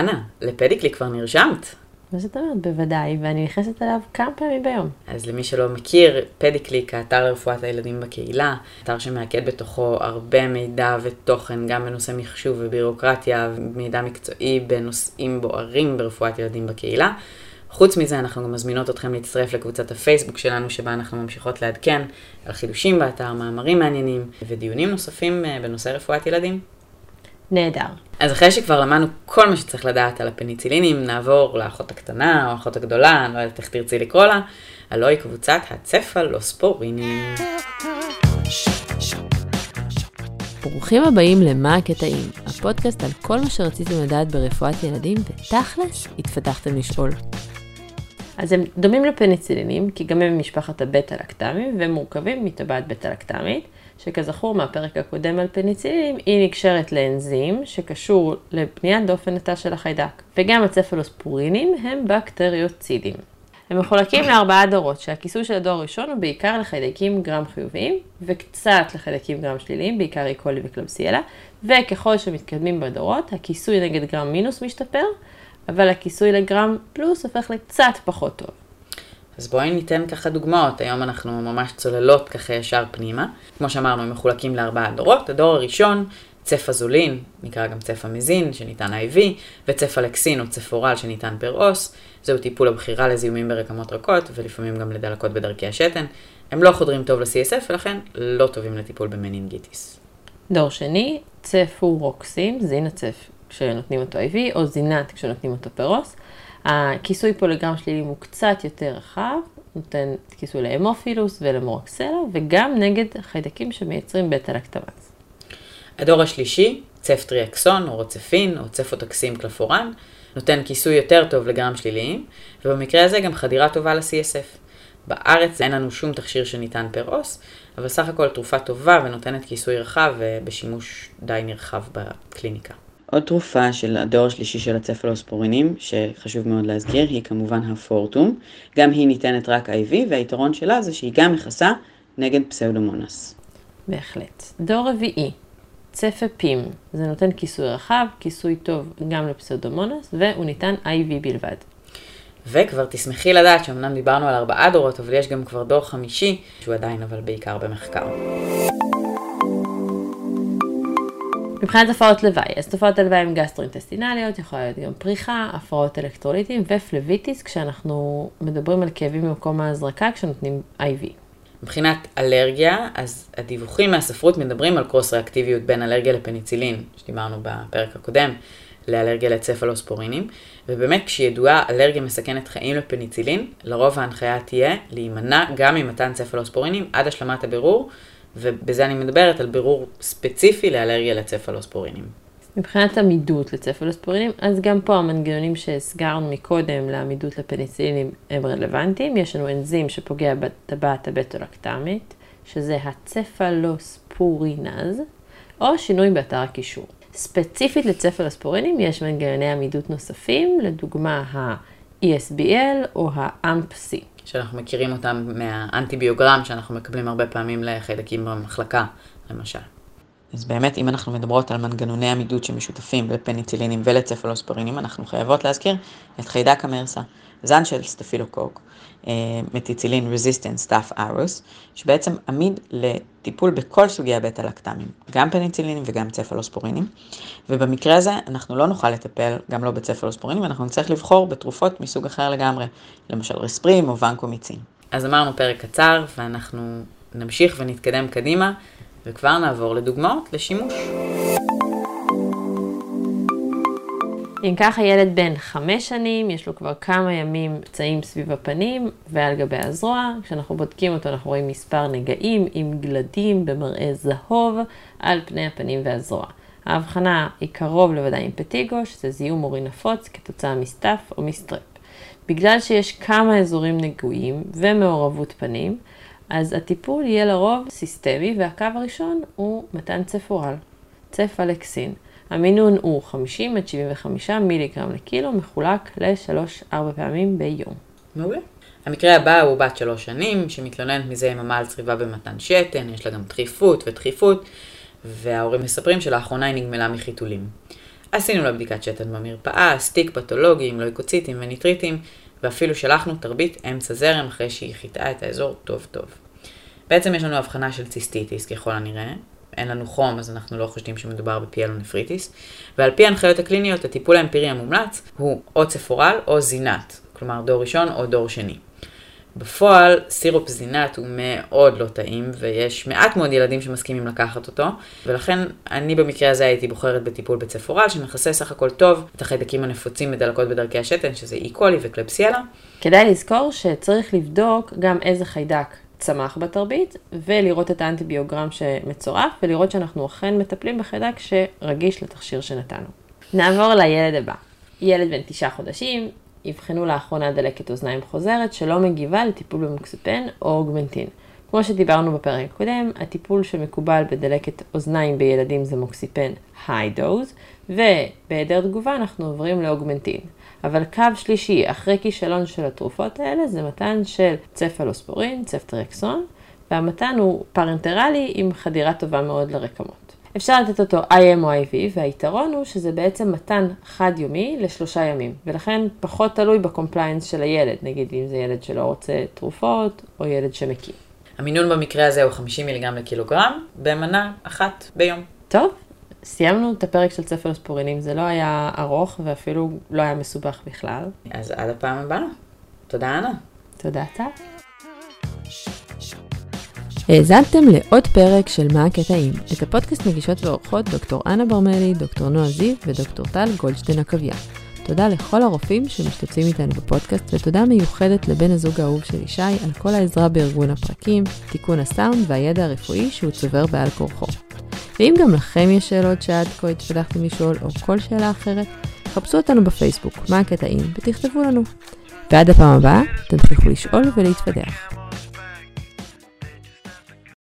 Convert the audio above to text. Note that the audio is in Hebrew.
אנה, לפדיקלי כבר נרשמת. מה זאת אומרת? בוודאי, ואני נכנסת אליו כמה פעמים ביום. אז למי שלא מכיר, פדיקליק, האתר לרפואת הילדים בקהילה, אתר שמאגד בתוכו הרבה מידע ותוכן, גם בנושא מחשוב ובירוקרטיה, ומידע מקצועי בנושאים בוערים ברפואת ילדים בקהילה. חוץ מזה, אנחנו גם מזמינות אתכם להצטרף לקבוצת הפייסבוק שלנו, שבה אנחנו ממשיכות לעדכן על חידושים באתר, מאמרים מעניינים ודיונים נוספים אה, בנושא רפואת ילדים. נהדר. אז אחרי שכבר למדנו כל מה שצריך לדעת על הפניצילינים, נעבור לאחות הקטנה או האחות הגדולה, אני לא יודעת איך תרצי לקרוא לה, הלוא היא קבוצת הצפלוספורינים. ברוכים הבאים ל"מה הקטעים", הפודקאסט על כל מה שרציתם לדעת ברפואת ילדים, ותכלס, התפתחתם לשאול. אז הם דומים לפניצילינים, כי גם הם ממשפחת הבטה-לקטמים, והם מורכבים מטבעת בטה-לקטמית, שכזכור מהפרק הקודם על פניצילינים, היא נקשרת לאנזים שקשור לבניית דופן התא של החיידק. וגם הצפלוספורינים הם בקטריוצידים. הם מחולקים לארבעה דורות, שהכיסוי של הדור הראשון הוא בעיקר לחיידקים גרם חיוביים, וקצת לחיידקים גרם שליליים, בעיקר איקולי וקלבסיאלה, וככל שמתקדמים בדורות, הכיסוי נגד גרם מינוס משתפר, אבל הכיסוי לגרם פלוס הופך לקצת פחות טוב. אז בואי ניתן ככה דוגמאות, היום אנחנו ממש צוללות ככה ישר פנימה. כמו שאמרנו, הם מחולקים לארבעה דורות. הדור הראשון, צפזולין, נקרא גם צפמזין, שניתן IV, וצפלקסין או צפורל שניתן פר אוס. זהו טיפול הבחירה לזיהומים ברקמות רכות, ולפעמים גם לדלקות בדרכי השתן. הם לא חודרים טוב ל-CSF, ולכן לא טובים לטיפול במנינגיטיס. דור שני, צפורוקסין, זין הצף כשנותנים אותו IV, או זינת כשנותנים אותו פרוס. הכיסוי פה לגרם שלילי הוא קצת יותר רחב, נותן כיסוי להמופילוס ולמורקסלה, וגם נגד חיידקים שמייצרים בטה-לקטמאז. הדור השלישי, צפטריאקסון או רוצפין או צפוטקסים קלפורן, נותן כיסוי יותר טוב לגרם שליליים, ובמקרה הזה גם חדירה טובה ל-CSF. בארץ אין לנו שום תכשיר שניתן פר אוס, אבל סך הכל תרופה טובה ונותנת כיסוי רחב ובשימוש די נרחב בקליניקה. עוד תרופה של הדור השלישי של הצפלוספורינים, שחשוב מאוד להזכיר, היא כמובן הפורטום. גם היא ניתנת רק IV, והיתרון שלה זה שהיא גם מכסה נגד פסאודומונס. בהחלט. דור רביעי, צפפים. זה נותן כיסוי רחב, כיסוי טוב גם לפסאודומונס, והוא ניתן IV בלבד. וכבר תשמחי לדעת שאומנם דיברנו על ארבעה דורות, אבל יש גם כבר דור חמישי, שהוא עדיין אבל בעיקר במחקר. מבחינת הפרעות לוואי, אז תופעות הלוואי הן גסטרואינטסטינליות, יכולה להיות גם פריחה, הפרעות אלקטרוליטים ופלביטיס, כשאנחנו מדברים על כאבים במקום ההזרקה, כשנותנים IV. מבחינת אלרגיה, אז הדיווחים מהספרות מדברים על קרוס ריאקטיביות בין אלרגיה לפניצילין, שדיברנו בפרק הקודם, לאלרגיה לצפלוספורינים, ובאמת כשידועה אלרגיה מסכנת חיים לפניצילין, לרוב ההנחיה תהיה להימנע גם ממתן צפלוספורינים עד השלמת הבירור, ובזה אני מדברת על בירור ספציפי לאלרגיה לצפלוספורינים. מבחינת עמידות לצפלוספורינים, אז גם פה המנגנונים שהסגרנו מקודם לעמידות לפניצילינים הם רלוונטיים. יש לנו אנזים שפוגע בטבעת הבטולקטמית, שזה הצפלוספורינז, או שינוי באתר הקישור. ספציפית לצפלוספורינים יש מנגנוני עמידות נוספים, לדוגמה ה-ESBL או ה-AMP-C. שאנחנו מכירים אותם מהאנטיביוגרם שאנחנו מקבלים הרבה פעמים לחיידקים במחלקה, למשל. אז באמת, אם אנחנו מדברות על מנגנוני עמידות שמשותפים לפניצילינים ולצפלוספרינים, אנחנו חייבות להזכיר את חיידק ה MRSA, זן של סטפילוקוק, methicillin resistant Staph aureus, שבעצם עמיד לטיפול בכל סוגי הבטא-לקטמים, גם פניצילינים וגם צפלוספורינים, ובמקרה הזה אנחנו לא נוכל לטפל גם לא בצפלוספורינים, ואנחנו נצטרך לבחור בתרופות מסוג אחר לגמרי, למשל רספרים או ונקומיצין. אז אמרנו פרק קצר, ואנחנו נמשיך ונתקדם קדימה, וכבר נעבור לדוגמאות לשימוש. אם ככה ילד בן חמש שנים, יש לו כבר כמה ימים פצעים סביב הפנים ועל גבי הזרוע. כשאנחנו בודקים אותו אנחנו רואים מספר נגעים עם גלדים במראה זהוב על פני הפנים והזרוע. ההבחנה היא קרוב לוודאי עם פטיגו, שזה זיהום מורי נפוץ כתוצאה מסטף או מסטרפ. בגלל שיש כמה אזורים נגועים ומעורבות פנים, אז הטיפול יהיה לרוב סיסטמי, והקו הראשון הוא מתן צפורל, צפלקסין. המינון הוא 50 עד 75 מיליגרם לקילו, מחולק ל-3-4 פעמים ביום. מעולה. המקרה הבא הוא בת שלוש שנים, שמתלוננת מזה יממה על צריבה במתן שתן, יש לה גם דחיפות ודחיפות, וההורים מספרים שלאחרונה היא נגמלה מחיתולים. עשינו לה בדיקת שתן במרפאה, סטיק פתולוגי לויקוציטים וניטריטים, ואפילו שלחנו תרבית אמצע זרם אחרי שהיא חיטאה את האזור טוב טוב. בעצם יש לנו אבחנה של ציסטיטיס ככל הנראה, אין לנו חום אז אנחנו לא חושדים שמדובר בפיאלונפריטיס, ועל פי ההנחיות הקליניות הטיפול האמפירי המומלץ הוא או צפורל או זינת, כלומר דור ראשון או דור שני. בפועל סירופ זינת הוא מאוד לא טעים ויש מעט מאוד ילדים שמסכימים לקחת אותו ולכן אני במקרה הזה הייתי בוחרת בטיפול בצפורל שמכסה סך הכל טוב את החיידקים הנפוצים בדלקות בדרכי השתן שזה איקולי וקלפסיאלה. כדאי לזכור שצריך לבדוק גם איזה חיידק צמח בתרבית ולראות את האנטיביוגרם שמצורף ולראות שאנחנו אכן מטפלים בחיידק שרגיש לתכשיר שנתנו. נעבור לילד הבא. ילד בן תשעה חודשים, אבחנו לאחרונה דלקת אוזניים חוזרת שלא מגיבה לטיפול במוקספן או אוגמנטין. כמו שדיברנו בפרק הקודם, הטיפול שמקובל בדלקת אוזניים בילדים זה מוקסיפן high dose, ובהיעדר תגובה אנחנו עוברים לאוגמנטין. אבל קו שלישי אחרי כישלון של התרופות האלה זה מתן של צפלוספורין, צפטרקסון, והמתן הוא פרנטרלי עם חדירה טובה מאוד לרקמות. אפשר לתת אותו IM או IV, והיתרון הוא שזה בעצם מתן חד-יומי לשלושה ימים, ולכן פחות תלוי ב compliance של הילד, נגיד אם זה ילד שלא רוצה תרופות, או ילד שמקיא. המינון במקרה הזה הוא 50 מיליגרם לקילוגרם, במנה אחת ביום. טוב, סיימנו את הפרק של צפלוספורינים, זה לא היה ארוך ואפילו לא היה מסובך בכלל. אז עד הפעם הבאה. תודה, אנה. תודה, טל. האזנתם לעוד פרק של מה הקטעים. את הפודקאסט מגישות ועורכות דוקטור אנה ברמלי, דוקטור נועה זיו ודוקטור טל גולדשטיין עקביה. תודה לכל הרופאים שמשתתפים איתנו בפודקאסט, ותודה מיוחדת לבן הזוג האהוב של ישי על כל העזרה בארגון הפרקים, תיקון הסאונד והידע הרפואי שהוא צובר בעל כורחו. ואם גם לכם יש שאלות שעד כה התפתחתם לשאול, או כל שאלה אחרת, חפשו אותנו בפייסבוק, מה הקטעים, ותכתבו לנו. ועד הפעם הבאה, תמשיכו לשאול ולהתפתח.